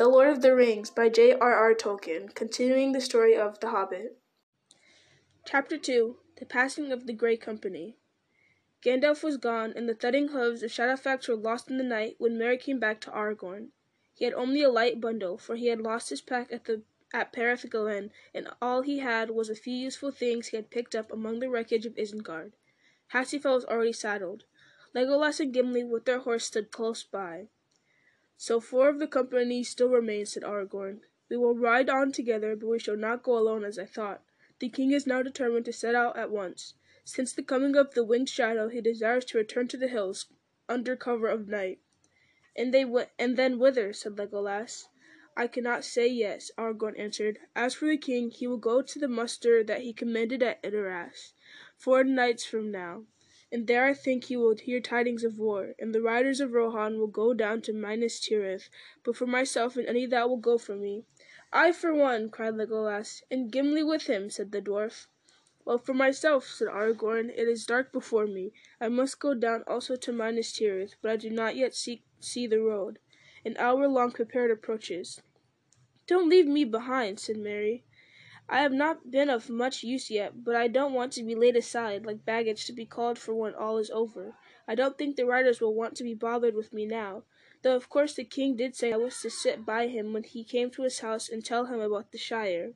The Lord of the Rings by J.R.R. Tolkien, continuing the story of The Hobbit. Chapter 2 The Passing of the Grey Company. Gandalf was gone, and the thudding hooves of Shadowfax were lost in the night when Merry came back to Aragorn. He had only a light bundle, for he had lost his pack at the at Parth Galen, and all he had was a few useful things he had picked up among the wreckage of Isengard. Hasufel was already saddled. Legolas and Gimli with their horse stood close by. So four of the company still remain, said Aragorn. We will ride on together, but we shall not go alone as I thought. The king is now determined to set out at once. Since the coming of the winged shadow, he desires to return to the hills under cover of night. And they w- and then whither? said Legolas. I cannot say yet, Aragorn answered. As for the king, he will go to the muster that he commanded at Edoras, four nights from now. And there I think he will hear tidings of war, and the riders of Rohan will go down to Minas Tirith. But for myself and any that will go from me. I for one, cried Legolas. And Gimli with him, said the dwarf. Well, for myself, said Aragorn, it is dark before me. I must go down also to Minas Tirith, but I do not yet see, see the road. An hour long prepared approaches. Don't leave me behind, said Merry. I have not been of much use yet, but I don't want to be laid aside like baggage to be called for when all is over. I don't think the riders will want to be bothered with me now, though of course the king did say I was to sit by him when he came to his house and tell him about the Shire.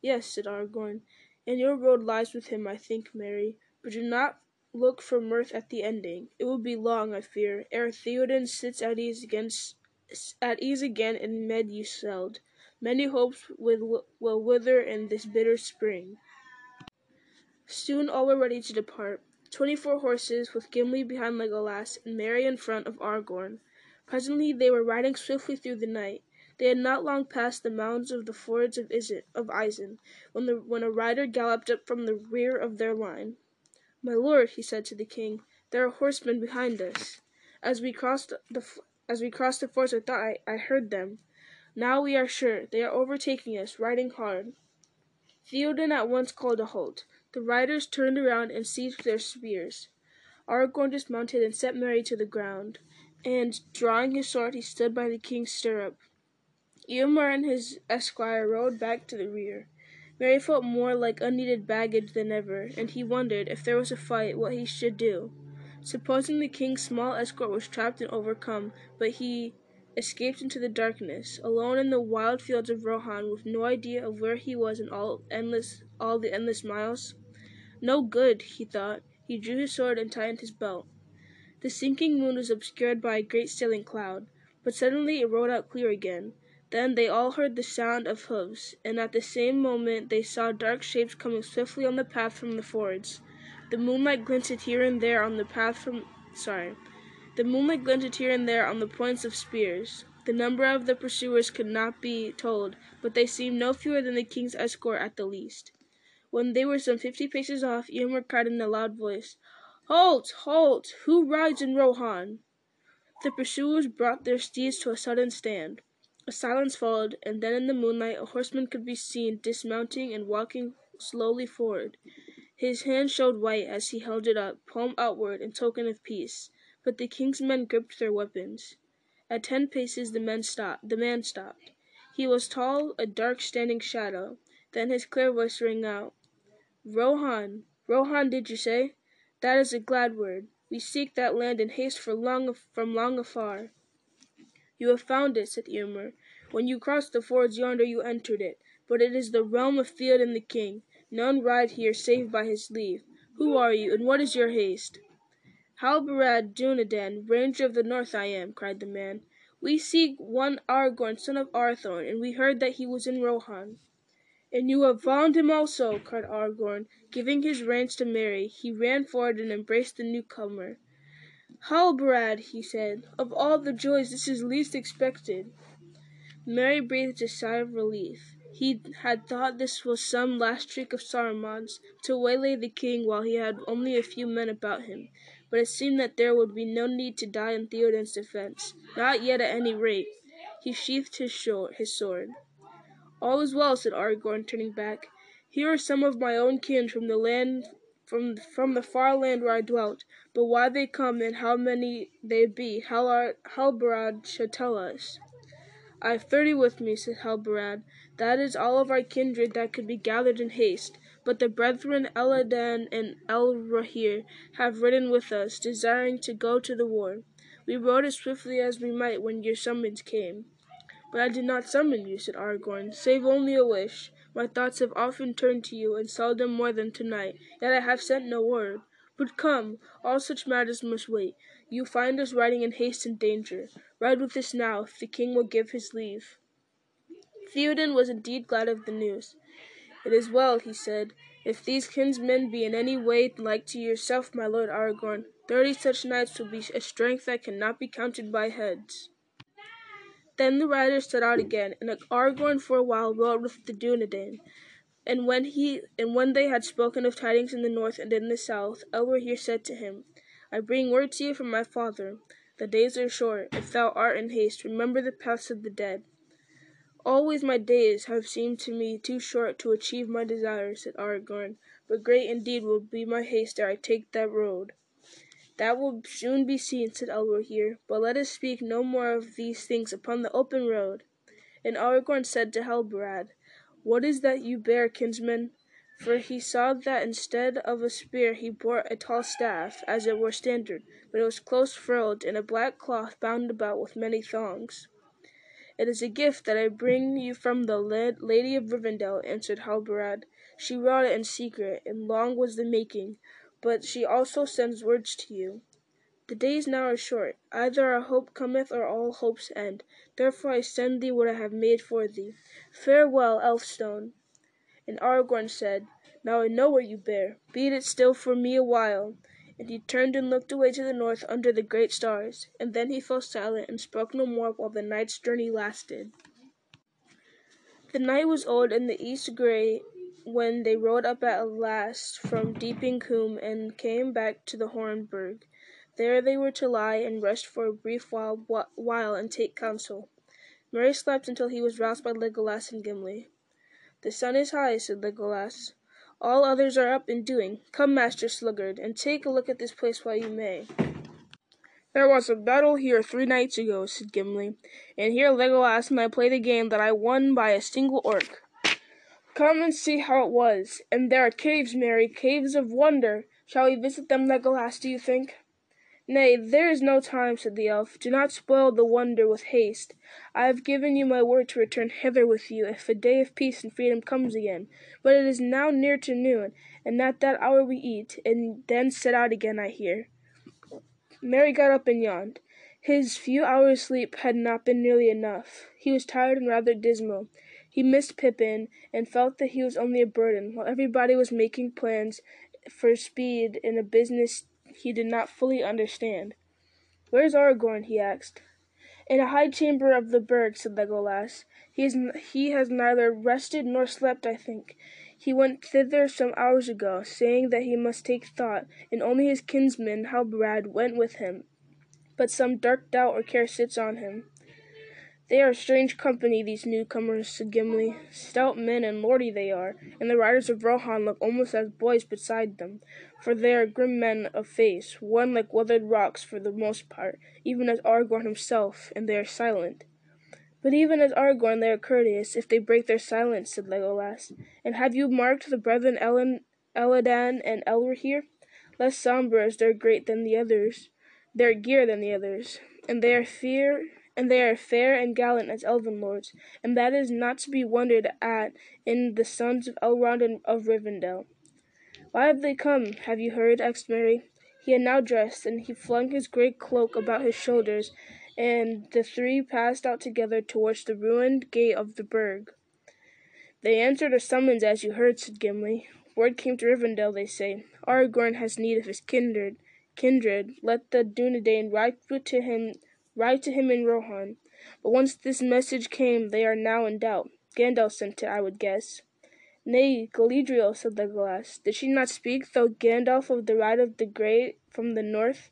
Yes, said Aragorn, and your road lies with him, I think, Merry, but do not look for mirth at the ending. It will be long, I fear, ere Theoden sits at ease against at ease again in Meduseld. Many hopes will, wither in this bitter spring. Soon all were ready to depart. Twenty-four horses, with Gimli behind Legolas, and Merry in front of Aragorn. Presently they were riding swiftly through the night. They had not long passed the mounds of the fords of, of Isen, when, the, when a rider galloped up from the rear of their line. My lord, he said to the king, there are horsemen behind us. As we crossed the as we crossed the fords, I thought I, I heard them. Now we are sure they are overtaking us, riding hard. Theoden at once called a halt. The riders turned around and seized their spears. Aragorn dismounted and set Merry to the ground, and, drawing his sword, he stood by the king's stirrup. Eomer and his esquire rode back to the rear. Merry felt more like unneeded baggage than ever, and he wondered, if there was a fight, what he should do. Supposing the king's small escort was trapped and overcome, but he escaped into the darkness, alone in the wild fields of Rohan, with no idea of where he was in all endless all the endless miles. No good, he thought. He drew his sword and tightened his belt. The sinking moon was obscured by a great sailing cloud, but suddenly it rode out clear again. Then they all heard the sound of hoofs, and at the same moment they saw dark shapes coming swiftly on the path from the fords. The moonlight glinted here and there on the path from sorry. The moonlight glinted here and there on the points of spears. The number of the pursuers could not be told, but they seemed no fewer than the king's escort at the least. When they were some fifty paces off, Eomer cried in a loud voice, Halt! Halt! Who rides in Rohan? The pursuers brought their steeds to a sudden stand. A silence followed, and then in the moonlight a horseman could be seen dismounting and walking slowly forward. His hand showed white as he held it up, palm outward, in token of peace but the king's men gripped their weapons. At ten paces the men stopped. The man stopped. He was tall, a dark standing shadow. Then his clear voice rang out. Rohan, Rohan, did you say? That is a glad word. We seek that land in haste from long afar. You have found it, said Eomer. When you crossed the fords yonder you entered it, but it is the realm of Theoden the king. None ride here save by his leave. Who are you, and what is your haste? Halbarad Dunedain, Ranger of the North I am, cried the man. We seek one Aragorn, son of Arathorn, and we heard that he was in Rohan. And you have found him also, cried Aragorn. Giving his reins to Merry, he ran forward and embraced the newcomer. Halbarad, he said, of all the joys this is least expected. Merry breathed a sigh of relief. He had thought this was some last trick of Saruman's to waylay the king while he had only a few men about him but it seemed that there would be no need to die in Theoden's defense. Not yet at any rate. He sheathed his, sword. All is well, said Aragorn, turning back. Here are some of my own kin from the land from from the far land where I dwelt, but why they come and how many they be, Halbarad shall tell us. I have thirty with me, said Halbarad. That is all of our kindred that could be gathered in haste. But the brethren Elladan and Elrohir have ridden with us, desiring to go to the war. We rode as swiftly as we might when your summons came. But I did not summon you, said Aragorn, save only a wish. My thoughts have often turned to you, and seldom more than tonight, yet I have sent no word. But come, all such matters must wait. You find us riding in haste and danger. Ride with us now, if the king will give his leave. Theoden was indeed glad of the news. It is well, he said. If these kinsmen be in any way like to yourself, my lord Aragorn, thirty such knights will be a strength that cannot be counted by heads. Then the riders set out again, and Aragorn for a while rode with the Dunedain. And when he and when they had spoken of tidings in the north and in the south, Elrohir said to him, I bring word to you from my father. The days are short. If thou art in haste, remember the paths of the dead. Always my days have seemed to me too short to achieve my desires, said Aragorn, but great indeed will be my haste ere I take that road. That will soon be seen, said Elrohir, but let us speak no more of these things upon the open road. And Aragorn said to Halbarad, What is that you bear, kinsman? For he saw that instead of a spear he bore a tall staff, as it were standard, but it was close furled, in a black cloth bound about with many thongs. It is a gift that I bring you from the Lady of Rivendell, answered Halbarad. She wrought it in secret, and long was the making, but she also sends words to you. The days now are short. Either our hope cometh, or all hopes end. Therefore I send thee what I have made for thee. Farewell, Elfstone. And Aragorn said, Now I know what you bear. Beat it still for me a while. And he turned and looked away to the north under the great stars, and then he fell silent and spoke no more while the night's journey lasted. The night was old and the east grey when they rode up at last from Deeping Combe and came back to the Hornburg. There they were to lie and rest for a brief while, while and take counsel. Merry slept until he was roused by Legolas and Gimli. The sun is high, said Legolas. All others are up and doing. Come, Master Sluggard, and take a look at this place while you may. There was a battle here three nights ago, said Gimli, and here Legolas and I played a game that I won by a single orc. Come and see how it was. And there are caves, Merry, caves of wonder. Shall we visit them, Legolas, do you think? Nay, there is no time, said the elf. Do not spoil the wonder with haste. I have given you my word to return hither with you if a day of peace and freedom comes again. But it is now near to noon, and at that hour we eat, and then set out again, I hear. Merry got up and yawned. His few hours' sleep had not been nearly enough. He was tired and rather dismal. He missed Pippin, and felt that he was only a burden, while everybody was making plans for speed in a business he did not fully understand. "Where's Aragorn?" he asked. "In a high chamber of the burg," said Legolas. "He, has neither rested nor slept, I think. He went thither some hours ago, saying that he must take thought, and only his kinsman Halbarad went with him. But some dark doubt or care sits on him. They are strange company, these newcomers, said Gimli. Stout men and lordly they are, and the riders of Rohan look almost as boys beside them, for they are grim men of face, one like weathered rocks for the most part, even as Aragorn himself, and they are silent. But even as Aragorn they are courteous, if they break their silence, said Legolas. And have you marked the brethren Ellen, Elladan and Elrohir? Less sombre as their great than the others, their gear than the others, and they are fear and they are fair and gallant as elven lords, and that is not to be wondered at in the sons of Elrond and of Rivendell. Why have they come, have you heard? asked Merry. He had now dressed, and he flung his great cloak about his shoulders, and the three passed out together towards the ruined gate of the burg. They answered a summons as you heard, said Gimli. Word came to Rivendell, they say. Aragorn has need of his kindred. Kindred, let the Dunedain ride to him Write to him in Rohan. But once this message came, they are now in doubt. Gandalf sent it, I would guess. Nay, Galadriel, said Legolas. Did she not speak, though Gandalf of the Ride of the Grey from the north?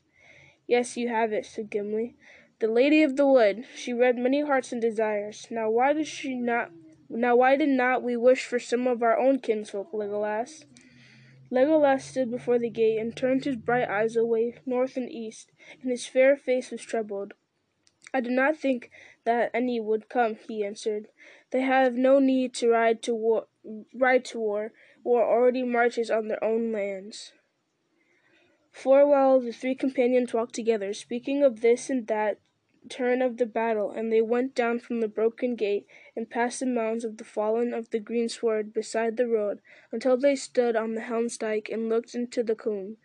Yes, you have it, said Gimli. The Lady of the Wood. She read many hearts and desires. Now why does she not now why did not we wish for some of our own kinsfolk, Legolas? Legolas stood before the gate and turned his bright eyes away north and east, and his fair face was troubled. I do not think that any would come, he answered. They have no need to ride to war, ride to war. War already marches on their own lands. For a while the three companions walked together, speaking of this and that turn of the battle, and they went down from the broken gate and past the mounds of the fallen of the greensward beside the road, until they stood on the Helmsdyke and looked into the combe.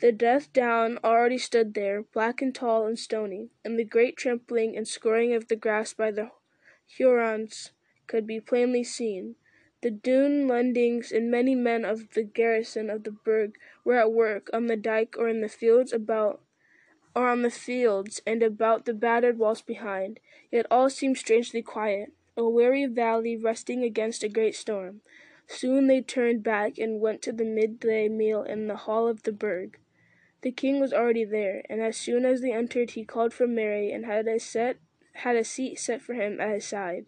The Death Down already stood there, black and tall and stony, and the great trampling and scoring of the grass by the Huorns could be plainly seen. The Dunlendings and many men of the garrison of the Burg were at work on the dike or in the fields about or on the fields and about the battered walls behind. Yet all seemed strangely quiet, a weary valley resting against a great storm. Soon they turned back and went to the midday meal in the hall of the Burg. The king was already there, and as soon as they entered he called for Merry and had a set had a seat set for him at his side.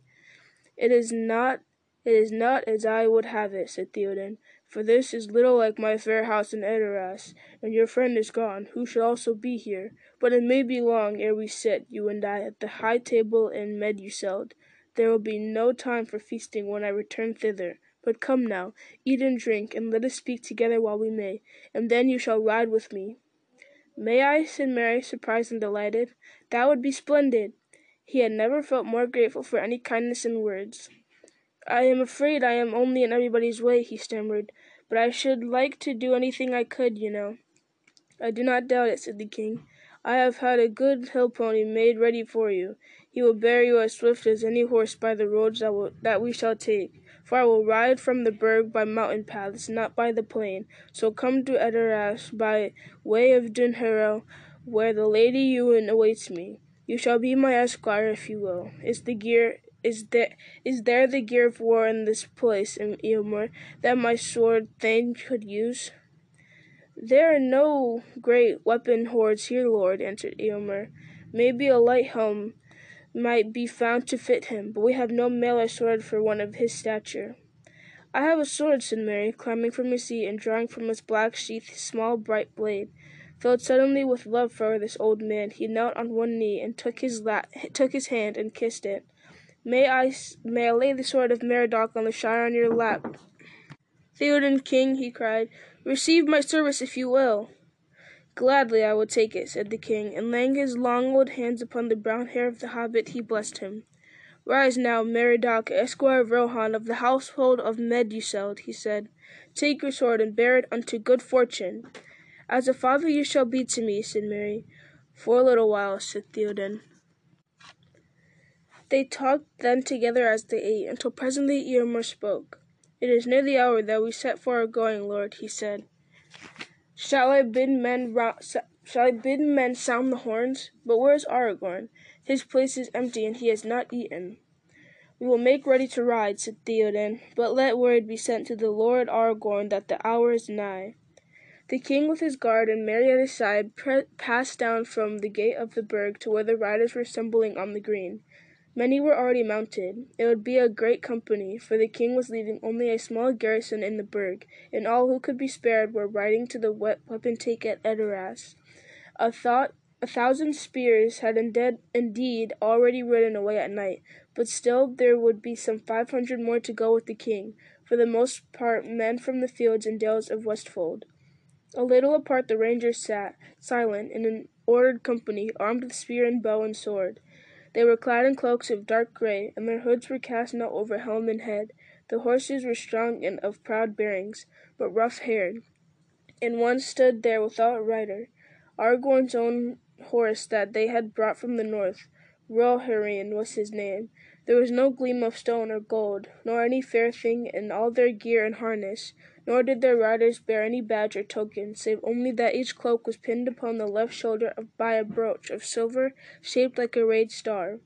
It is not it is not as I would have it, said Theoden, for this is little like my fair house in Edoras, and your friend is gone, who should also be here. But it may be long ere we sit, you and I, at the high table in Meduseld. There will be no time for feasting when I return thither. But come now, eat and drink, and let us speak together while we may, and then you shall ride with me. May I? said Merry, surprised and delighted. That would be splendid. He had never felt more grateful for any kindness in words. I am afraid I am only in everybody's way, he stammered, but I should like to do anything I could, you know. I do not doubt it, said the king. I have had a good hill pony made ready for you. He will bear you as swift as any horse by the roads that, will, that we shall take. For I will ride from the burg by mountain paths, not by the plain. So come to Edoras by way of Dunharrow, where the Lady Eowyn awaits me. You shall be my esquire if you will. Is the gear is there is there the gear of war in this place, in Eomer, that my sword Thane could use? There are no great weapon hoards here, lord, answered Eomer. Maybe a light helm might be found to fit him, but we have no mail or sword for one of his stature. I have a sword, said Merry, climbing from his seat and drawing from its black sheath his small bright blade. Filled suddenly with love for this old man, he knelt on one knee and took his la- took his hand and kissed it. May I may I lay the sword of Meriadoc on the shire on your lap? Theoden King, he cried, receive my service if you will. Gladly I will take it, said the king, and laying his long old hands upon the brown hair of the hobbit, he blessed him. Rise now, Meriadoc, Esquire of Rohan of the household of Meduseld, he said. Take your sword and bear it unto good fortune. As a father you shall be to me, said Merry. For a little while, said Theoden. They talked then together as they ate, until presently Eomer spoke. It is near the hour that we set for our going, lord, he said. Shall I bid men shall I bid men sound the horns? But where is Aragorn? His place is empty, and he has not eaten. We will make ready to ride, said Theoden, but let word be sent to the Lord Aragorn that the hour is nigh. The king with his guard and Mary at his side passed down from the gate of the burg to where the riders were assembling on the green. Many were already mounted. It would be a great company, for the king was leaving only a small garrison in the burg, and all who could be spared were riding to the weapon wapentake at Edoras. A thought a thousand spears had indeed already ridden away at night, but still there would be some five hundred more to go with the king, for the most part men from the fields and dales of Westfold. A little apart the rangers sat, silent, in an ordered company, armed with spear and bow and sword. They were clad in cloaks of dark gray, and their hoods were cast now over helm and head. The horses were strong and of proud bearings, but rough haired, and one stood there without rider. Aragorn's own horse that they had brought from the north. Roheryn was his name. There was no gleam of stone or gold, nor any fair thing in all their gear and harness, nor did their riders bear any badge or token, save only that each cloak was pinned upon the left shoulder by a brooch of silver shaped like a rayed star.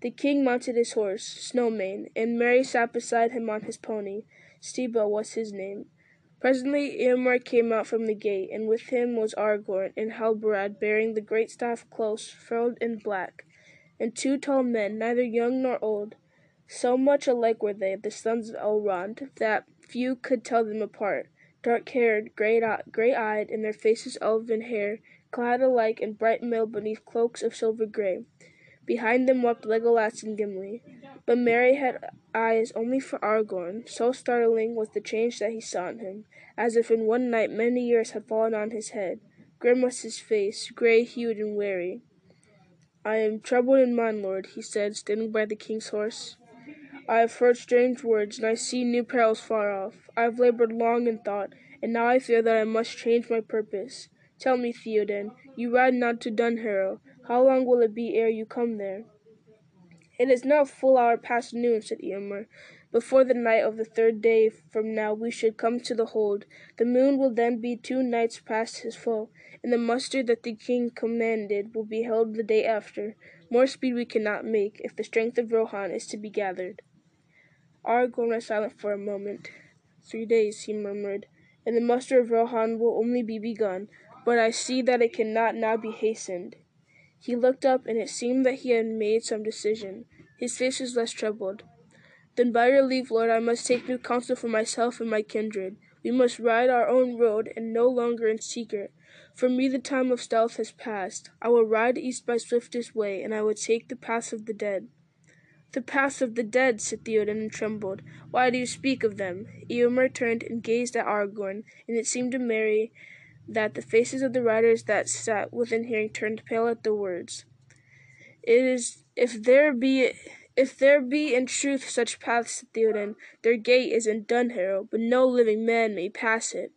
The king mounted his horse, Snowmane, and Merry sat beside him on his pony. Stybba was his name. Presently Eomer came out from the gate, and with him was Aragorn and Halbarad bearing the great staff close, furled in black, and two tall men, neither young nor old. So much alike were they, the sons of Elrond, that Few could tell them apart. Dark haired, grey eyed, and their faces elven hair, clad alike in bright mail beneath cloaks of silver grey. Behind them walked Legolas and Gimli. But Merry had eyes only for Aragorn. So startling was the change that he saw in him, as if in one night many years had fallen on his head. Grim was his face, grey hued and weary. I am troubled in mind, lord, he said, standing by the king's horse. I have heard strange words, and I see new perils far off. I have labored long in thought, and now I fear that I must change my purpose. Tell me, Theoden, you ride not to Dunharrow. How long will it be ere you come there? It is now full hour past noon, said Eomer. Before the night of the third day from now we should come to the hold. The moon will then be two nights past his full, and the muster that the king commanded will be held the day after. More speed we cannot make, if the strength of Rohan is to be gathered. Aragorn was silent for a moment. Three days, he murmured, and the muster of Rohan will only be begun, but I see that it cannot now be hastened. He looked up, and it seemed that he had made some decision. His face was less troubled. Then by your leave, Lord, I must take new counsel for myself and my kindred. We must ride our own road, and no longer in secret. For me the time of stealth has passed. I will ride east by swiftest way, and I will take the paths of the dead. The paths of the dead, said Theoden, and trembled. Why do you speak of them? Eomer turned and gazed at Aragorn, and it seemed to Merry that the faces of the riders that sat within hearing turned pale at the words. It is if there be if there be in truth such paths, said Theoden, their gate is in Dunharrow, but no living man may pass it.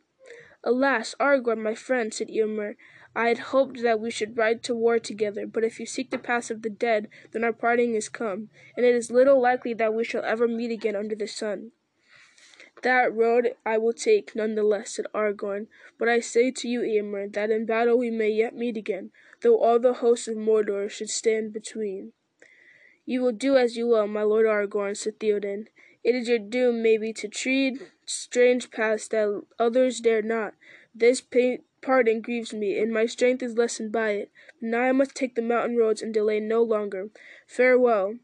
Alas, Aragorn, my friend, said Eomer, I had hoped that we should ride to war together, but if you seek the paths of the dead, then our parting is come, and it is little likely that we shall ever meet again under the sun. That road I will take none the less, said Aragorn, but I say to you, Eomer, that in battle we may yet meet again, though all the hosts of Mordor should stand between. You will do as you will, my lord Aragorn, said Theoden. It is your doom, maybe, to tread strange paths that others dare not. This parting grieves me, and my strength is lessened by it. Now I must take the mountain roads and delay no longer. Farewell.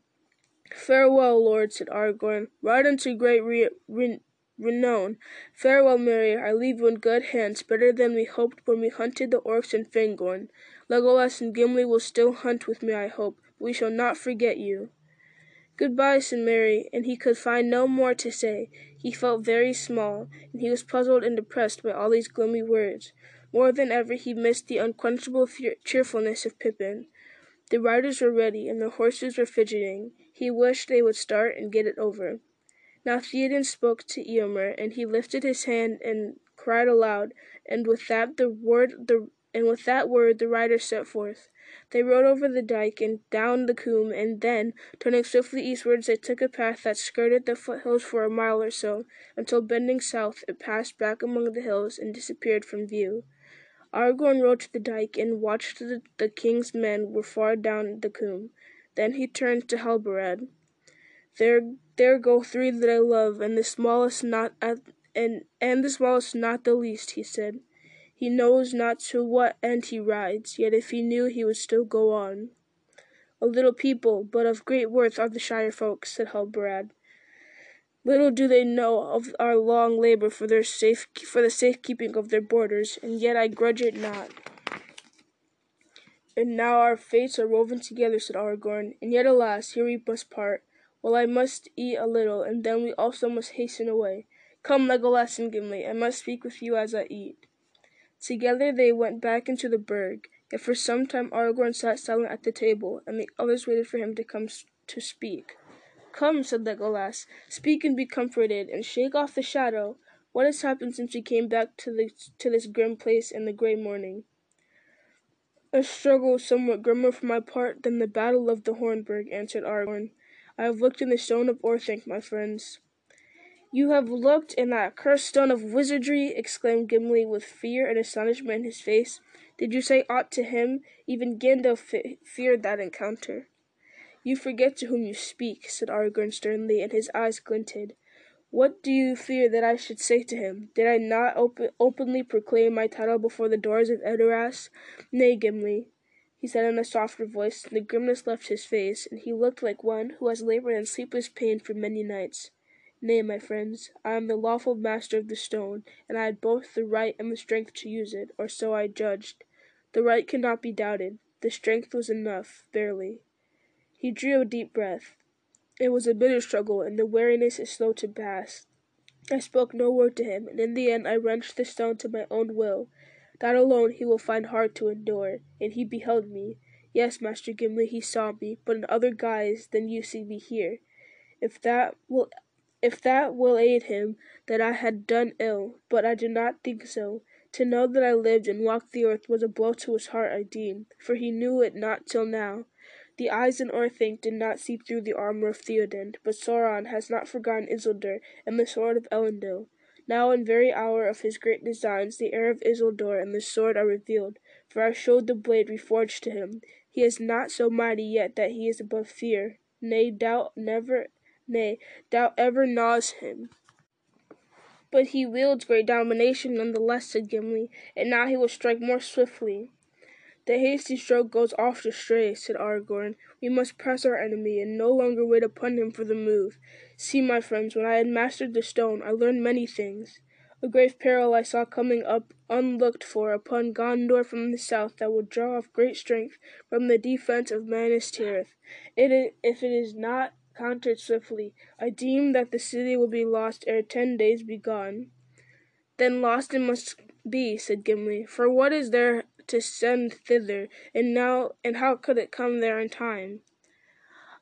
Farewell, lord, said Aragorn. Ride unto great re- re- renown. Farewell, Merry, I leave you in good hands, better than we hoped when we hunted the orcs in Fangorn. Legolas and Gimli will still hunt with me, I hope, we shall not forget you. Goodbye, said Merry, and he could find no more to say. He felt very small, and he was puzzled and depressed by all these gloomy words. More than ever he missed the unquenchable cheerfulness of Pippin. The riders were ready, and the horses were fidgeting. He wished they would start and get it over. Now Theoden spoke to Eomer, and he lifted his hand and cried aloud, and with that the word the and with that word the riders set forth. They rode over the dike and down the coombe, and then, turning swiftly eastwards, they took a path that skirted the foothills for a mile or so, until bending south, it passed back among the hills and disappeared from view. Aragorn rode to the dike and watched the, the king's men were far down the coombe. Then he turned to Halbarad. There, there go three that I love, and the smallest not at, and and the smallest not the least, he said. He knows not to what end he rides, yet if he knew he would still go on. A little people, but of great worth are the Shire folk, said Halbarad. Little do they know of our long labor for their safe for the safe keeping of their borders, and yet I grudge it not. And now our fates are woven together, said Aragorn, and yet alas, here we must part. Well, I must eat a little, and then we also must hasten away. Come, Legolas and Gimli, I must speak with you as I eat. Together they went back into the burg, yet for some time Aragorn sat silent at the table, and the others waited for him to come to speak. Come, said Legolas, speak and be comforted, and shake off the shadow. What has happened since we came back to, the, to this grim place in the grey morning? A struggle somewhat grimmer for my part than the battle of the Hornburg, answered Aragorn. I have looked in the stone of Orthanc, my friends. You have looked in that cursed stone of wizardry, exclaimed Gimli with fear and astonishment in his face. Did you say aught to him? Even Gandalf feared that encounter. You forget to whom you speak, said Aragorn sternly, and his eyes glinted. What do you fear that I should say to him? Did I not op- openly proclaim my title before the doors of Edoras? Nay, Gimli, he said in a softer voice, and the grimness left his face, and he looked like one who has labored in sleepless pain for many nights. Nay, my friends, I am the lawful master of the stone, and I had both the right and the strength to use it, or so I judged. The right cannot be doubted. The strength was enough, verily. He drew a deep breath. It was a bitter struggle, and the weariness is slow to pass. I spoke no word to him, and in the end I wrenched the stone to my own will. That alone he will find hard to endure. And he beheld me. Yes, Master Gimli, he saw me, but in other guise than you see me here. If that will if that will aid him, then I had done ill, but I do not think so. To know that I lived and walked the earth was a blow to his heart, I deem, for he knew it not till now. The eyes in Orthanc did not see through the armor of Theoden, but Sauron has not forgotten Isildur and the sword of Elendil. Now in very hour of his great designs the heir of Isildur and the sword are revealed, for I showed the blade reforged to him. He is not so mighty yet that he is above fear. Nay, doubt never nay, doubt ever gnaws him. But he wields great domination none the less, said Gimli, and now he will strike more swiftly. The hasty stroke goes oft astray, said Aragorn. We must press our enemy, and no longer wait upon him for the move. See, my friends, when I had mastered the stone, I learned many things. A grave peril I saw coming up unlooked for upon Gondor from the south that will draw off great strength from the defence of Minas Tirith. It, if it is not countered swiftly, I deem that the city will be lost ere ten days be gone. Then lost it must be, said Gimli, for what is there to send thither, and now and how could it come there in time?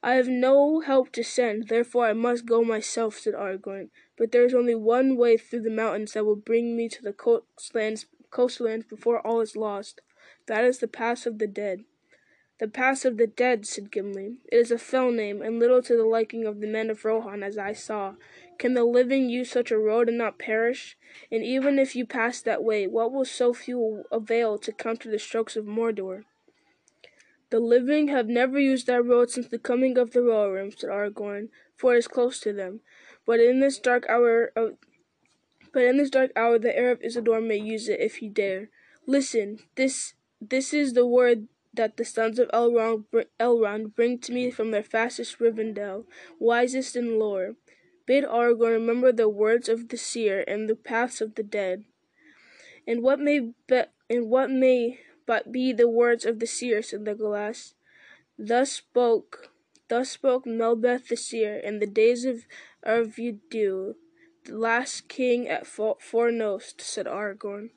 I have no help to send, therefore I must go myself, said Aragorn. But there is only one way through the mountains that will bring me to the coastlands, coastlands before all is lost. That is the Pass of the Dead. The Pass of the Dead, said Gimli. It is a fell name, and little to the liking of the men of Rohan, as I saw. Can the living use such a road and not perish? And even if you pass that way, what will so few avail to counter the strokes of Mordor? The living have never used that road since the coming of the Rohirrim, said Aragorn, for it is close to them. But in this dark hour of but in this dark hour the heir of Isildur may use it if he dare. Listen, this this is the word that the sons of Elrond, bring to me from their fastest Rivendell, wisest in lore. Bid Aragorn remember the words of the seer and the paths of the dead. And what may be, and what may but be the words of the seer, said Legolas. Thus spoke thus spoke Malbeth the seer in the days of Arvedui, the last king at Fornost, said Aragorn.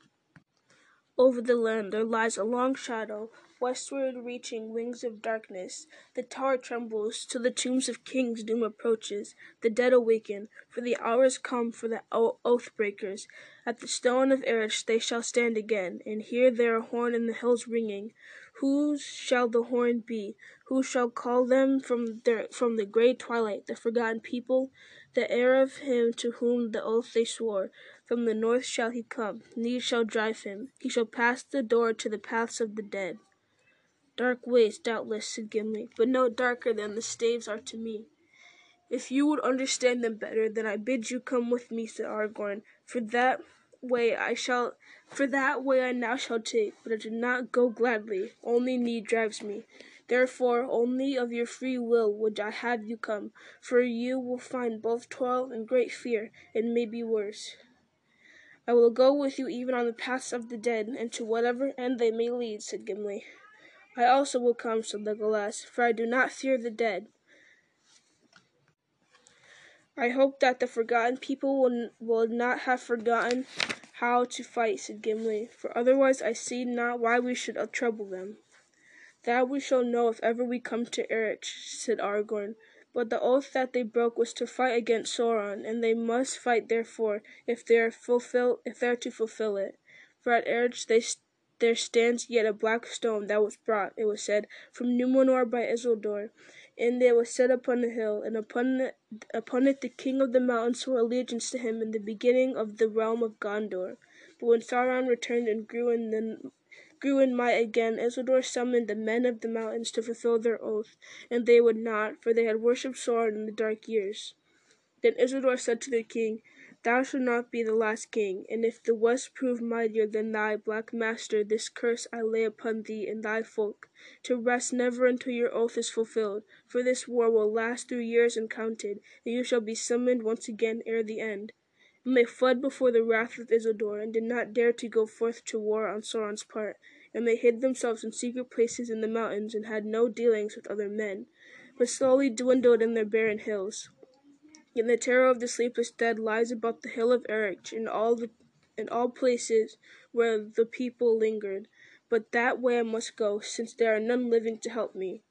Over the land there lies a long shadow, westward reaching wings of darkness. The tower trembles till the tombs of kings doom approaches. The dead awaken, for the hour is come for the oath breakers. At the stone of Erech they shall stand again, and hear their horn in the hills ringing. Whose shall the horn be? Who shall call them from their from the grey twilight, the forgotten people? The heir of him to whom the oath they swore. From the north shall he come, need shall drive him. He shall pass the door to the paths of the dead. Dark ways, doubtless, said Gimli, but no darker than the staves are to me. If you would understand them better, then I bid you come with me, said Aragorn, for that way I shall for that way I now shall take, but I do not go gladly, only need drives me. Therefore only of your free will would I have you come, for you will find both toil and great fear, and maybe worse. I will go with you even on the paths of the dead, and to whatever end they may lead, said Gimli. I also will come, said Legolas, for I do not fear the dead. I hope that the forgotten people will, not have forgotten how to fight, said Gimli, for otherwise I see not why we should trouble them. That we shall know if ever we come to Erech, said Aragorn. But the oath that they broke was to fight against Sauron, and they must fight therefore, if they are to fulfill it. For at Erech they there stands yet a black stone that was brought, it was said, from Numenor by Isildur, and it was set upon a hill, and upon it, upon it the king of the mountains swore allegiance to him in the beginning of the realm of Gondor. But when Sauron returned and grew in the grew in might again, Isildur summoned the men of the mountains to fulfill their oath, and they would not, for they had worshipped Sauron in the dark years. Then Isildur said to the king, Thou shalt not be the last king, and if the West prove mightier than thy black master, this curse I lay upon thee and thy folk, to rest never until your oath is fulfilled, for this war will last through years uncounted, and you shall be summoned once again ere the end. And they fled before the wrath of Isildur, and did not dare to go forth to war on Sauron's part, and they hid themselves in secret places in the mountains, and had no dealings with other men. but slowly dwindled in their barren hills. Yet the terror of the sleepless dead lies about the hill of Erech in all the in all places where the people lingered. But that way I must go, since there are none living to help me.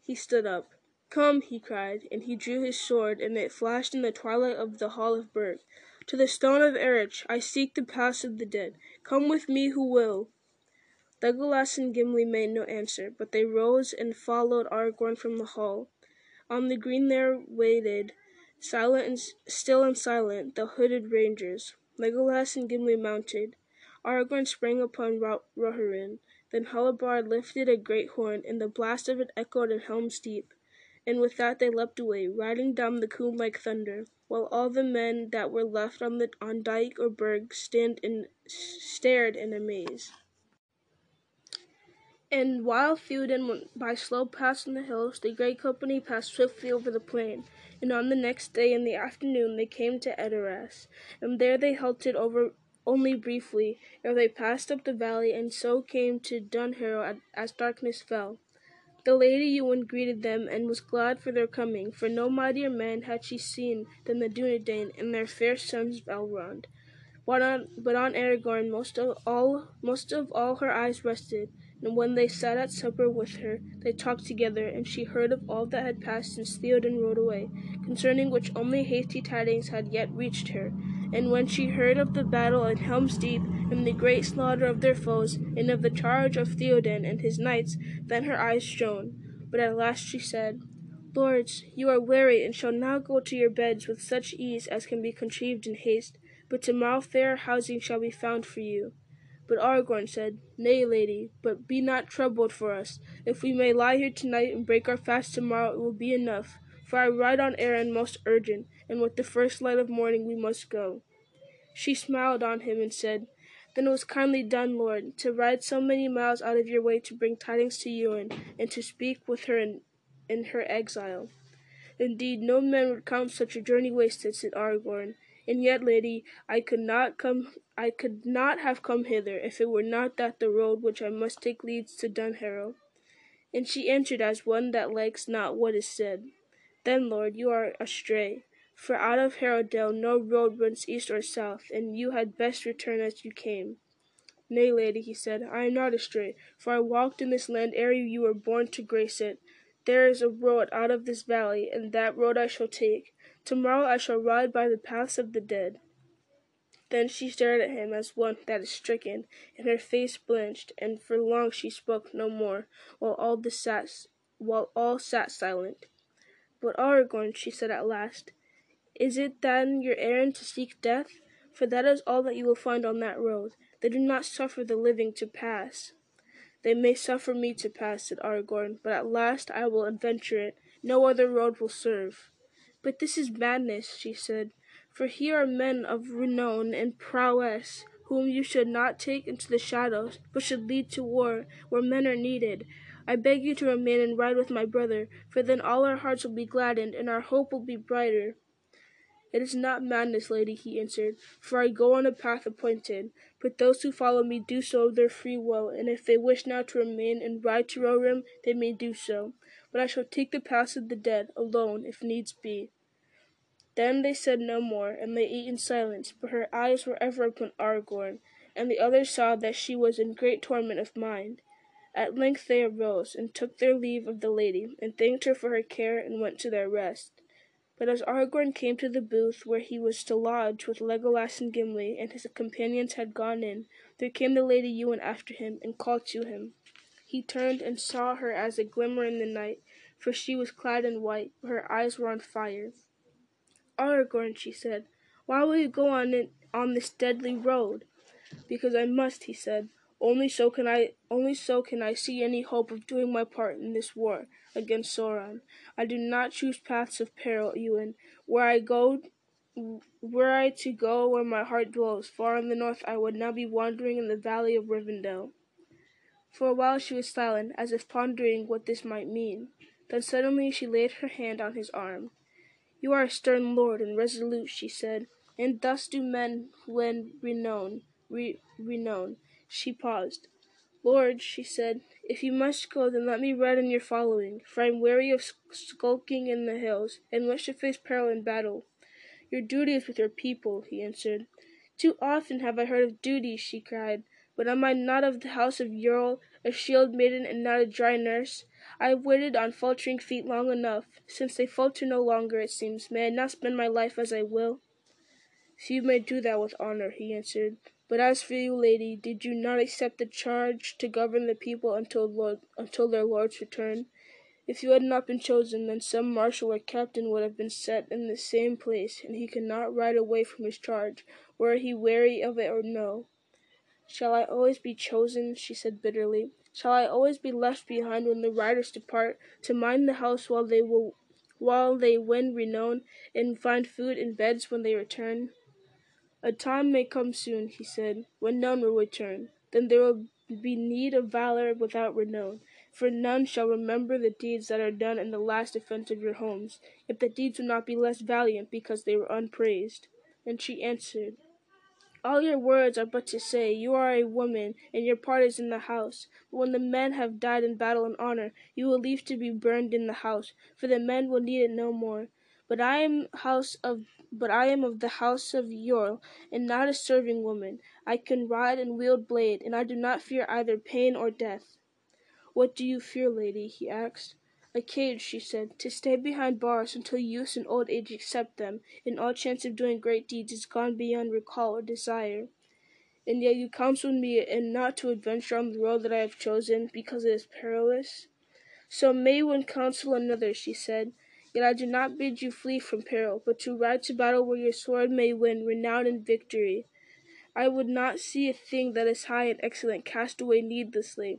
He stood up. Come, he cried, and he drew his sword, and it flashed in the twilight of the hall of Burg. To the stone of Erech I seek the pass of the dead. Come with me who will. Legolas and Gimli made no answer, but they rose and followed Aragorn from the hall. On the green there waited Silent and still and silent, the hooded rangers. Legolas and Gimli mounted. Aragorn sprang upon Roheryn. Then Halbarad lifted a great horn, and the blast of it echoed in Helm's Deep. And with that they leapt away, riding down the Coombe like thunder, while all the men that were left on the on dike or burg stand in, stared in amaze. And while went by slow paths in the hills, the great company passed swiftly over the plain. And on the next day in the afternoon they came to Edoras, and there they halted over only briefly, ere they passed up the valley, and so came to Dunharrow as darkness fell. The Lady Eowyn greeted them, and was glad for their coming, for no mightier man had she seen than the Dunedain and their fair sons of Elrond. But on, but on Aragorn most of all most of all her eyes rested, and when they sat at supper with her, they talked together, and she heard of all that had passed since Theoden rode away, concerning which only hasty tidings had yet reached her. And when she heard of the battle at Helm's Deep, and the great slaughter of their foes, and of the charge of Theoden and his knights, then her eyes shone. But at last she said, Lords, you are weary, and shall now go to your beds with such ease as can be contrived in haste. But tomorrow fair housing shall be found for you. But Aragorn said, Nay, lady, but be not troubled for us. If we may lie here tonight and break our fast tomorrow, it will be enough. For I ride on errand most urgent, and with the first light of morning we must go. She smiled on him and said, Then it was kindly done, lord, to ride so many miles out of your way to bring tidings to Eowyn, and to speak with her in, in her exile. Indeed, no man would count such a journey wasted, said Aragorn. And yet, lady, I could not come I could not have come hither, if it were not that the road which I must take leads to Dunharrow. And she answered as one that likes not what is said. Then, lord, you are astray. For out of Harrowdale no road runs east or south, and you had best return as you came. Nay, lady, he said, I am not astray, for I walked in this land ere you were born to grace it. There is a road out of this valley, and that road I shall take. Tomorrow I shall ride by the paths of the dead. Then she stared at him as one that is stricken, and her face blanched, and for long she spoke no more, while all the sat while all sat silent. But Aragorn, she said at last, is it then your errand to seek death? For that is all that you will find on that road. They do not suffer the living to pass. They may suffer me to pass, said Aragorn, but at last I will adventure it. No other road will serve. But this is madness, she said, for here are men of renown and prowess, whom you should not take into the shadows, but should lead to war, where men are needed. I beg you to remain and ride with my brother, for then all our hearts will be gladdened, and our hope will be brighter. It is not madness, lady, he answered, for I go on a path appointed. But those who follow me do so of their free will, and if they wish now to remain and ride to Rohirrim, they may do so but I shall take the paths of the dead, alone, if needs be. Then they said no more, and they ate in silence, but her eyes were ever upon Aragorn, and the others saw that she was in great torment of mind. At length they arose, and took their leave of the lady, and thanked her for her care, and went to their rest. But as Aragorn came to the booth where he was to lodge with Legolas and Gimli, and his companions had gone in, there came the Lady Eowyn after him, and called to him. He turned and saw her as a glimmer in the night, for she was clad in white, but her eyes were on fire. Aragorn, she said, why will you go on in, on this deadly road? Because I must, he said. Only so can I only so can I see any hope of doing my part in this war against Sauron. I do not choose paths of peril, Eowyn. Where I go were I to go where my heart dwells, far in the north, I would now be wandering in the valley of Rivendell. For a while she was silent, as if pondering what this might mean. Then suddenly she laid her hand on his arm. You are a stern lord and resolute, she said, and thus do men win renown. Re- renown. She paused. Lord, she said, If you must go, then let me ride in your following, for I am weary of skulking in the hills, and wish to face peril in battle. Your duty is with your people, he answered. Too often have I heard of duty, she cried. But am I not of the house of Eorl, a shield maiden and not a dry nurse? I have waited on faltering feet long enough. Since they falter no longer, it seems, may I not spend my life as I will? You may do that with honor, he answered. But as for you, lady, did you not accept the charge to govern the people until, Lord, until their lord's return? If you had not been chosen, then some marshal or captain would have been set in the same place, and he could not ride away from his charge, were he weary of it or no. Shall I always be chosen? she said bitterly. Shall I always be left behind when the riders depart, to mind the house while they will while they win renown, and find food and beds when they return? A time may come soon, he said, when none will return. Then there will be need of valor without renown, for none shall remember the deeds that are done in the last defense of your homes, if the deeds will not be less valiant because they were unpraised. And she answered, all your words are but to say, You are a woman, and your part is in the house. But when the men have died in battle and honor, you will leave to be burned in the house, for the men will need it no more. But I am house of but I am of the house of Eorl, and not a serving woman. I can ride and wield blade, and I do not fear either pain or death. What do you fear, lady? he asked. A cage, she said, to stay behind bars until youth and old age accept them, and all chance of doing great deeds is gone beyond recall or desire. And yet you counsel me and not to adventure on the road that I have chosen, because it is perilous? So may one counsel another, she said. Yet I do not bid you flee from peril, but to ride to battle where your sword may win renown and victory. I would not see a thing that is high and excellent cast away needlessly.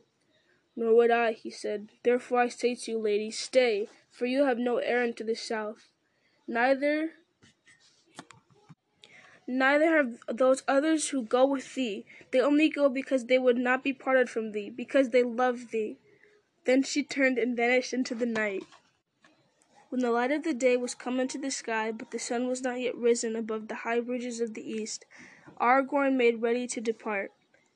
Nor would I, he said. Therefore I say to you, lady, stay, for you have no errand to the south. Neither neither have those others who go with thee. They only go because they would not be parted from thee, because they love thee. Then she turned and vanished into the night. When the light of the day was come into the sky, but the sun was not yet risen above the high ridges of the east, Aragorn made ready to depart.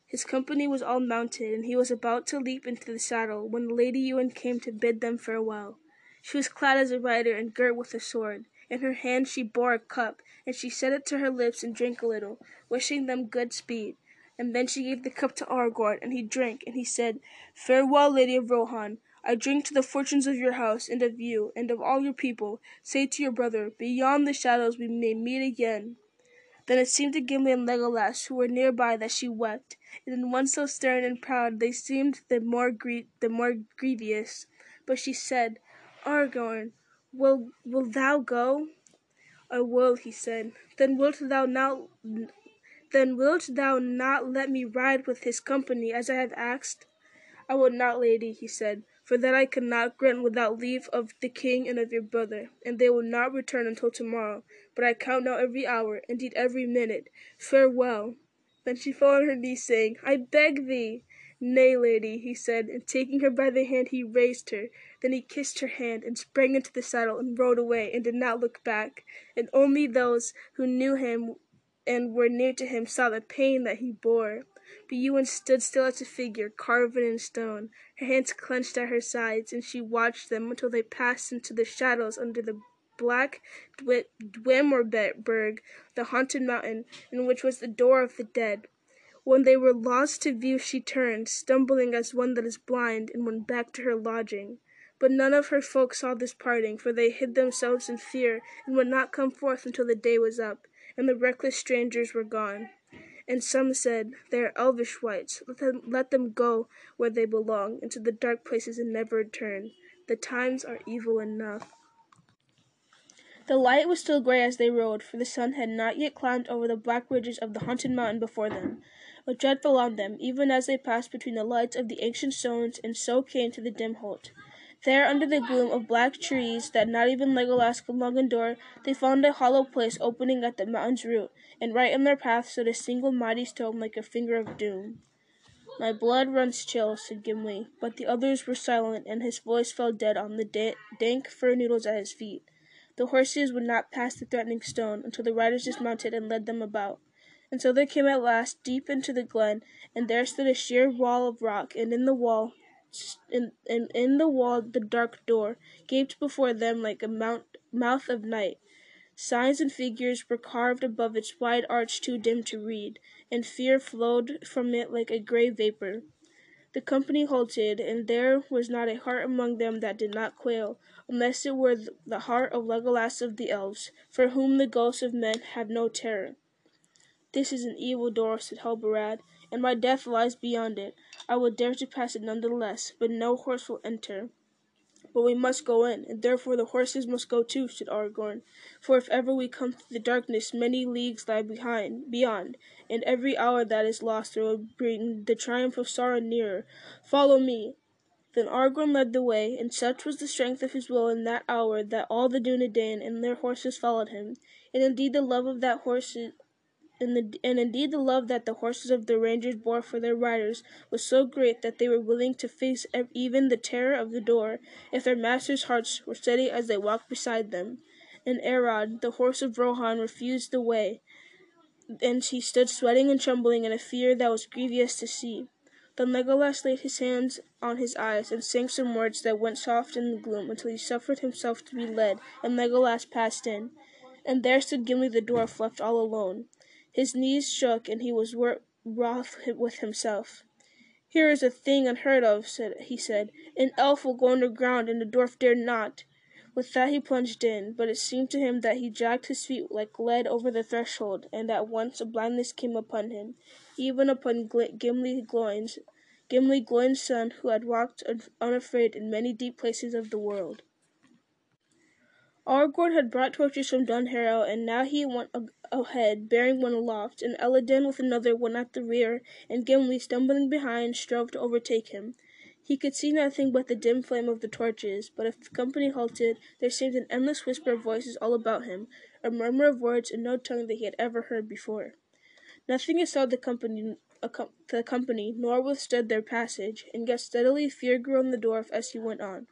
His company was all mounted, and he was about to leap into the saddle when the Lady Eowyn came to bid them farewell. She was clad as a rider and girt with a sword. In her hand she bore a cup, and she set it to her lips and drank a little, wishing them good speed. And then she gave the cup to Aragorn, and he drank, and he said, Farewell, Lady of Rohan. I drink to the fortunes of your house, and of you, and of all your people. Say to your brother, Beyond the shadows we may meet again. Then it seemed to Gimli and Legolas, who were near by, that she wept, and in one so stern and proud they seemed the more grievous. But she said, Aragorn, will will thou go? I will, he said. Then wilt thou not then wilt thou not let me ride with his company as I have asked? I will not, lady, he said for that I cannot grant without leave of the king and of your brother, and they will not return until tomorrow. But I count now every hour, indeed every minute. Farewell. Then she fell on her knees, saying, I beg thee. Nay, lady, he said, and taking her by the hand he raised her. Then he kissed her hand, and sprang into the saddle, and rode away, and did not look back. And only those who knew him and were near to him saw the pain that he bore. But Eowyn stood still as a figure carven in stone, her hands clenched at her sides, and she watched them until they passed into the shadows under the black Dwimorberg, the haunted mountain, in which was the door of the dead. When they were lost to view, she turned, stumbling as one that is blind, and went back to her lodging. But none of her folk saw this parting, for they hid themselves in fear, and would not come forth until the day was up, and the reckless strangers were gone. And some said, They are elvish wights. Let them, let them go where they belong, into the dark places and never return. The times are evil enough. The light was still gray as they rode, for the sun had not yet climbed over the black ridges of the haunted mountain before them. A dread fell on them, even as they passed between the lights of the ancient stones, and so came to the Dimholt. There, under the gloom of black trees that not even Legolas could long endure, they found a hollow place opening at the mountain's root, and right in their path stood a single mighty stone like a finger of doom. My blood runs chill, said Gimli, but the others were silent, and his voice fell dead on the da- dank fir needles at his feet. The horses would not pass the threatening stone until the riders dismounted and led them about. And so they came at last deep into the glen, and there stood a sheer wall of rock, and in the wall and, and in the wall the dark door gaped before them like a mount, mouth of night. Signs and figures were carved above its wide arch too dim to read, and fear flowed from it like a grey vapour. The company halted, and there was not a heart among them that did not quail, unless it were the heart of Legolas of the Elves, for whom the ghosts of men have no terror. This is an evil door, said Halbarad, and my death lies beyond it. I will dare to pass it none the less, but no horse will enter. But we must go in, and therefore the horses must go too, said Aragorn. For if ever we come through the darkness, many leagues lie behind, beyond, and every hour that is lost will bring the triumph of Sauron nearer. Follow me. Then Aragorn led the way, and such was the strength of his will in that hour that all the Dunedain and their horses followed him. And indeed the love of that horse and, the, and indeed the love that the horses of the rangers bore for their riders was so great that they were willing to face even the terror of the door if their masters' hearts were steady as they walked beside them. And Arod, the horse of Rohan, refused the way, and he stood sweating and trembling in a fear that was grievous to see. Then Legolas laid his hands on his eyes and sang some words that went soft in the gloom until he suffered himself to be led, and Legolas passed in. And there stood Gimli the dwarf left all alone. His knees shook, and he was wroth with himself. Here is a thing unheard of, said, he said. An elf will go underground, and the dwarf dare not. With that he plunged in, but it seemed to him that he dragged his feet like lead over the threshold, and at once a blindness came upon him, even upon Gimli Gloin's, Gimli Gloin's son, who had walked unafraid in many deep places of the world. Aragorn had brought torches from Dunharrow, and now he went ahead, bearing one aloft, and Elladan with another one at the rear, and Gimli, stumbling behind, strove to overtake him. He could see nothing but the dim flame of the torches, but if the company halted, there seemed an endless whisper of voices all about him, a murmur of words in no tongue that he had ever heard before. Nothing assailed the company, the company, nor withstood their passage, and yet steadily fear grew on the dwarf as he went on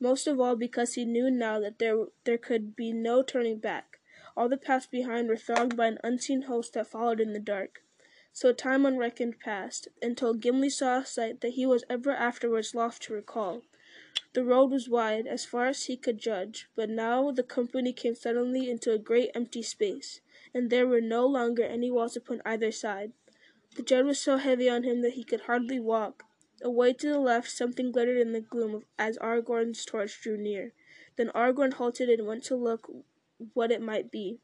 most of all because he knew now that there, there could be no turning back. All the paths behind were thronged by an unseen host that followed in the dark. So time unreckoned passed, until Gimli saw a sight that he was ever afterwards loth to recall. The road was wide, as far as he could judge, but now the company came suddenly into a great empty space, and there were no longer any walls upon either side. The dread was so heavy on him that he could hardly walk, Away to the left something glittered in the gloom as Aragorn's torch drew near. Then Aragorn halted and went to look what it might be.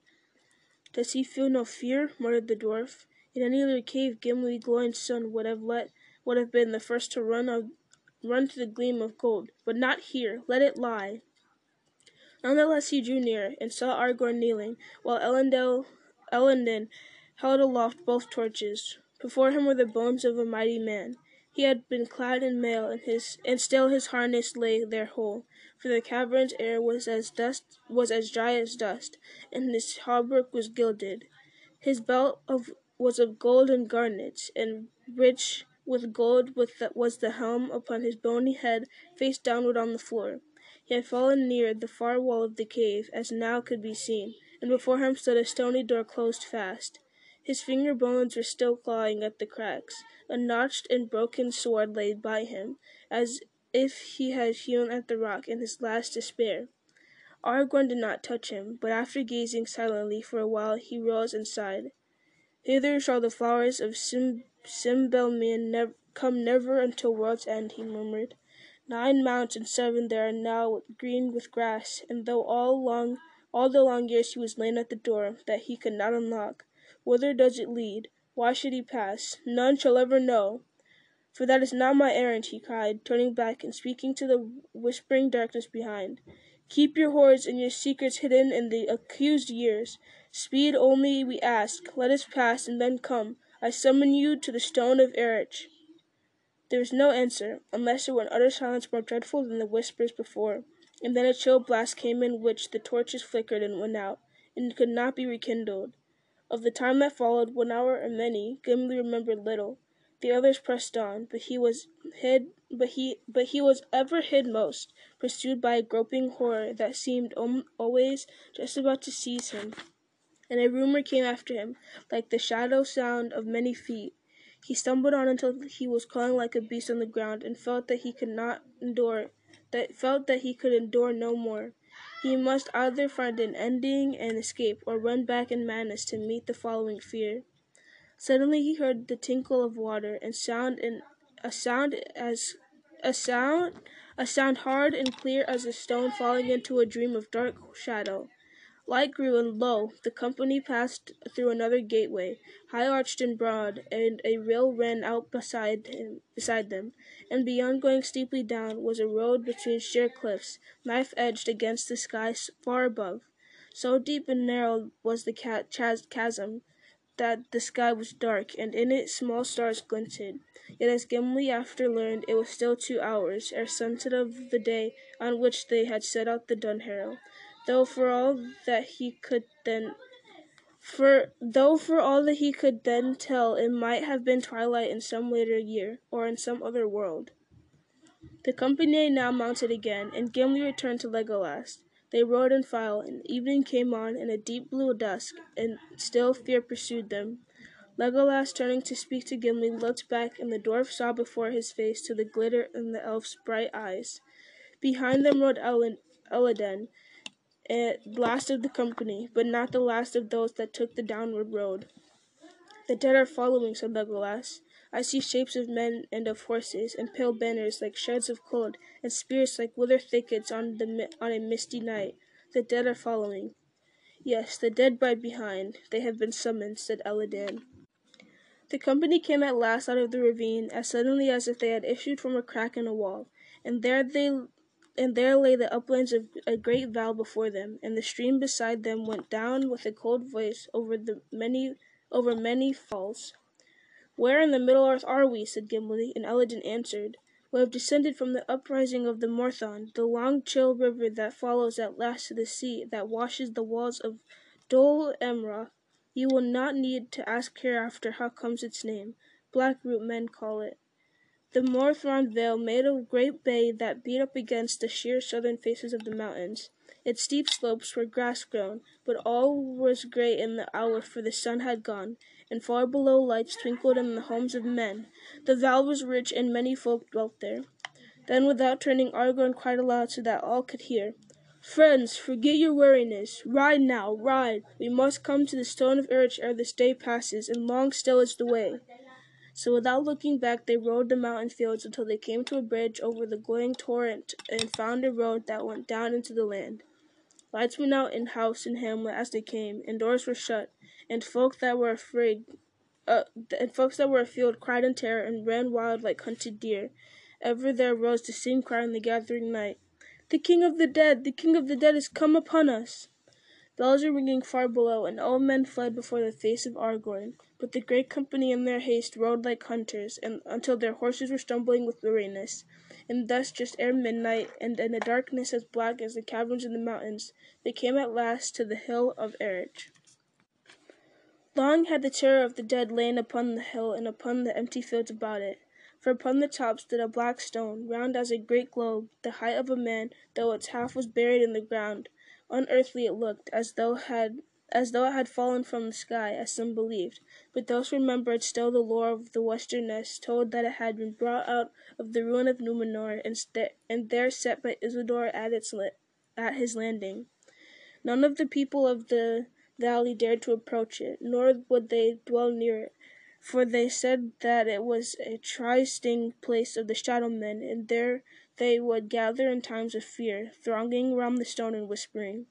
Does he feel no fear? muttered the dwarf. In any other cave Gimli Gloin's son would have let would have been the first to run of, run to the gleam of gold, but not here. Let it lie. Nonetheless he drew near, and saw Aragorn kneeling, while Elendil, Elladan held aloft both torches. Before him were the bones of a mighty man. He had been clad in mail, and his and still his harness lay there whole, for the cavern's air was as dust was as dry as dust, and his hauberk was gilded. His belt of was of gold and garnets, and rich with gold with the, was the helm upon his bony head, face downward on the floor. He had fallen near the far wall of the cave, as now could be seen, and before him stood a stony door closed fast. His finger bones were still clawing at the cracks. A notched and broken sword lay by him, as if he had hewn at the rock in his last despair. Aragorn did not touch him, but after gazing silently for a while he rose and sighed. Hither shall the flowers of Sim- nev- come never until world's end, he murmured. Nine mounts and seven there are now green with grass, and though all long all the long years he was lain at the door that he could not unlock, whither does it lead? Why should he pass? None shall ever know. For that is not my errand, he cried, turning back and speaking to the whispering darkness behind. Keep your hoards and your secrets hidden in the accused years. Speed only we ask. Let us pass, and then come. I summon you to the stone of Erech." There was no answer, unless it were an utter silence more dreadful than the whispers before. And then a chill blast came in which the torches flickered and went out, and could not be rekindled. Of the time that followed, one hour or many, Gimli remembered little. The others pressed on, but he was hid but he but he was ever hid most, pursued by a groping horror that seemed always just about to seize him. And a rumor came after him, like the shadow sound of many feet. He stumbled on until he was crawling like a beast on the ground, and felt that he could not endure that felt that he could endure no more. He must either find an ending and escape, or run back in madness to meet the following fear. Suddenly he heard the tinkle of water, and sound and a sound as a sound a sound hard and clear as a stone falling into a dream of dark shadow. Light grew, and lo, the company passed through another gateway, high arched and broad, and a rail ran out beside him, beside them, and beyond, going steeply down, was a road between sheer cliffs, knife edged against the sky far above. So deep and narrow was the chasm that the sky was dark, and in it small stars glinted. Yet as Gimli after learned, it was still two hours ere sunset of the day on which they had set out the Dunharrow though for all that he could then for though for all that he could then tell it might have been twilight in some later year, or in some other world. The company now mounted again, and Gimli returned to Legolas. They rode in file, and evening came on in a deep blue dusk, and still fear pursued them. Legolas, turning to speak to Gimli, looked back, and the dwarf saw before his face to the glitter in the elf's bright eyes. Behind them rode Elen- Elladan, eh, last of the company, but not the last of those that took the downward road. The dead are following, said Legolas. I see shapes of men and of horses, and pale banners like shreds of cold, and spears like wither thickets on, the, on a misty night. The dead are following. Yes, the dead bide behind. They have been summoned, said Elladan. The company came at last out of the ravine as suddenly as if they had issued from a crack in a wall, and there they and there lay the uplands of a great vale before them, and the stream beside them went down with a cold voice over the many over many falls. Where in the Middle Earth are we? said Gimli, and Elladan answered. We have descended from the uprising of the Morthond, the long chill river that follows at last to the sea that washes the walls of Dol Amroth. You will not need to ask hereafter how comes its name. Blackroot men call it. The Morthond Vale made a great bay that beat up against the sheer southern faces of the mountains. Its steep slopes were grass grown, but all was grey in the hour, for the sun had gone, and far below lights twinkled in the homes of men. The vale was rich, and many folk dwelt there. Then, without turning, Aragorn cried aloud so that all could hear. Friends, forget your weariness. Ride now, ride. We must come to the Stone of Erech ere this day passes, and long still is the way. So without looking back they rode the mountain fields until they came to a bridge over the glowing torrent and found a road that went down into the land. Lights went out in house and hamlet as they came, and doors were shut, and folk that were afraid uh, and folks that were afield cried in terror and ran wild like hunted deer. Ever there rose the same cry in the gathering night, The King of the Dead, the King of the Dead is come upon us! Bells were ringing far below, and all men fled before the face of Aragorn. But the great company in their haste rode like hunters, and until their horses were stumbling with weariness. And thus, just ere midnight, and in a darkness as black as the caverns in the mountains, they came at last to the hill of Erech. Long had the terror of the dead lain upon the hill and upon the empty fields about it. For upon the top stood a black stone, round as a great globe, the height of a man, though its half was buried in the ground. Unearthly it looked, as though had as though it had fallen from the sky, as some believed, but those remembered still the lore of the Westernesse told that it had been brought out of the ruin of Numenor and, st- and there set by Isildur at its at his landing. None of the people of the valley dared to approach it, nor would they dwell near it, for they said that it was a trysting place of the shadow men, and there they would gather in times of fear, thronging round the stone and whispering.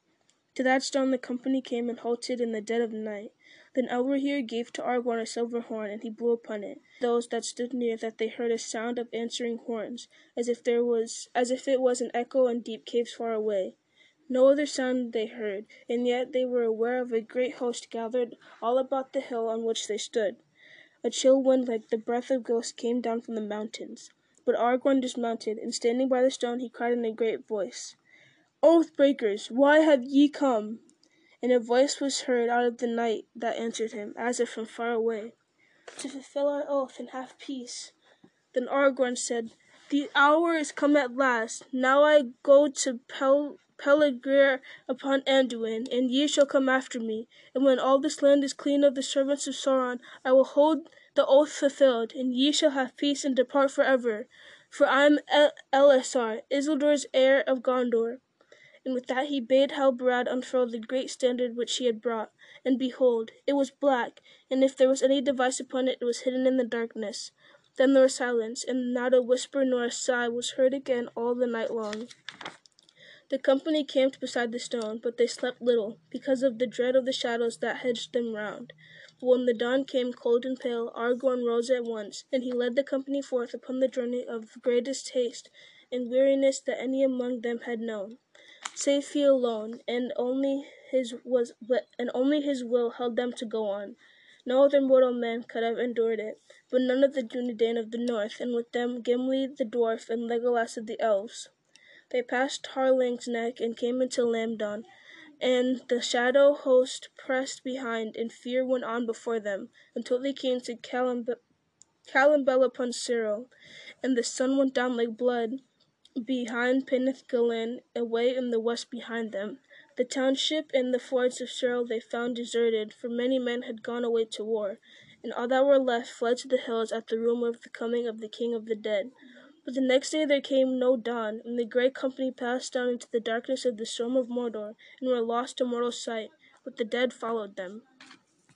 To that stone the company came and halted in the dead of night. Then Elrohir gave to Aragorn a silver horn, and he blew upon it. Those that stood near that they heard a sound of answering horns, as if there was as if it was an echo in deep caves far away. No other sound they heard, and yet they were aware of a great host gathered all about the hill on which they stood. A chill wind like the breath of ghosts came down from the mountains. But Aragorn dismounted, and standing by the stone he cried in a great voice, Oath breakers, why have ye come? And a voice was heard out of the night that answered him, as if from far away, To fulfill our oath and have peace. Then Aragorn said, The hour is come at last. Now I go to Pel Pelargir upon Anduin, and ye shall come after me. And when all this land is clean of the servants of Sauron, I will hold the oath fulfilled, and ye shall have peace and depart for ever. For I am El- Elessar, Isildur's heir of Gondor. And with that he bade Halbarad unfurl the great standard which he had brought. And behold, it was black, and if there was any device upon it, it was hidden in the darkness. Then there was silence, and not a whisper nor a sigh was heard again all the night long. The company camped beside the stone, but they slept little, because of the dread of the shadows that hedged them round. But when the dawn came cold and pale, Aragorn rose at once, and he led the company forth upon the journey of greatest haste and weariness that any among them had known. Save he alone, and only his was and only his will held them to go on. No other mortal man could have endured it, but none of the Dunedain of the north, and with them Gimli the dwarf and Legolas of the elves. They passed Harling's Neck and came into Lamedon, and the shadow host pressed behind, and fear went on before them, until they came to Calembel upon Ciril, and the sun went down like blood behind Pinnath Gelin, away in the west behind them. The township and the forts of Ciril they found deserted, for many men had gone away to war, and all that were left fled to the hills at the rumour of the coming of the king of the dead. But the next day there came no dawn, and the great company passed down into the darkness of the storm of Mordor, and were lost to mortal sight, but the dead followed them.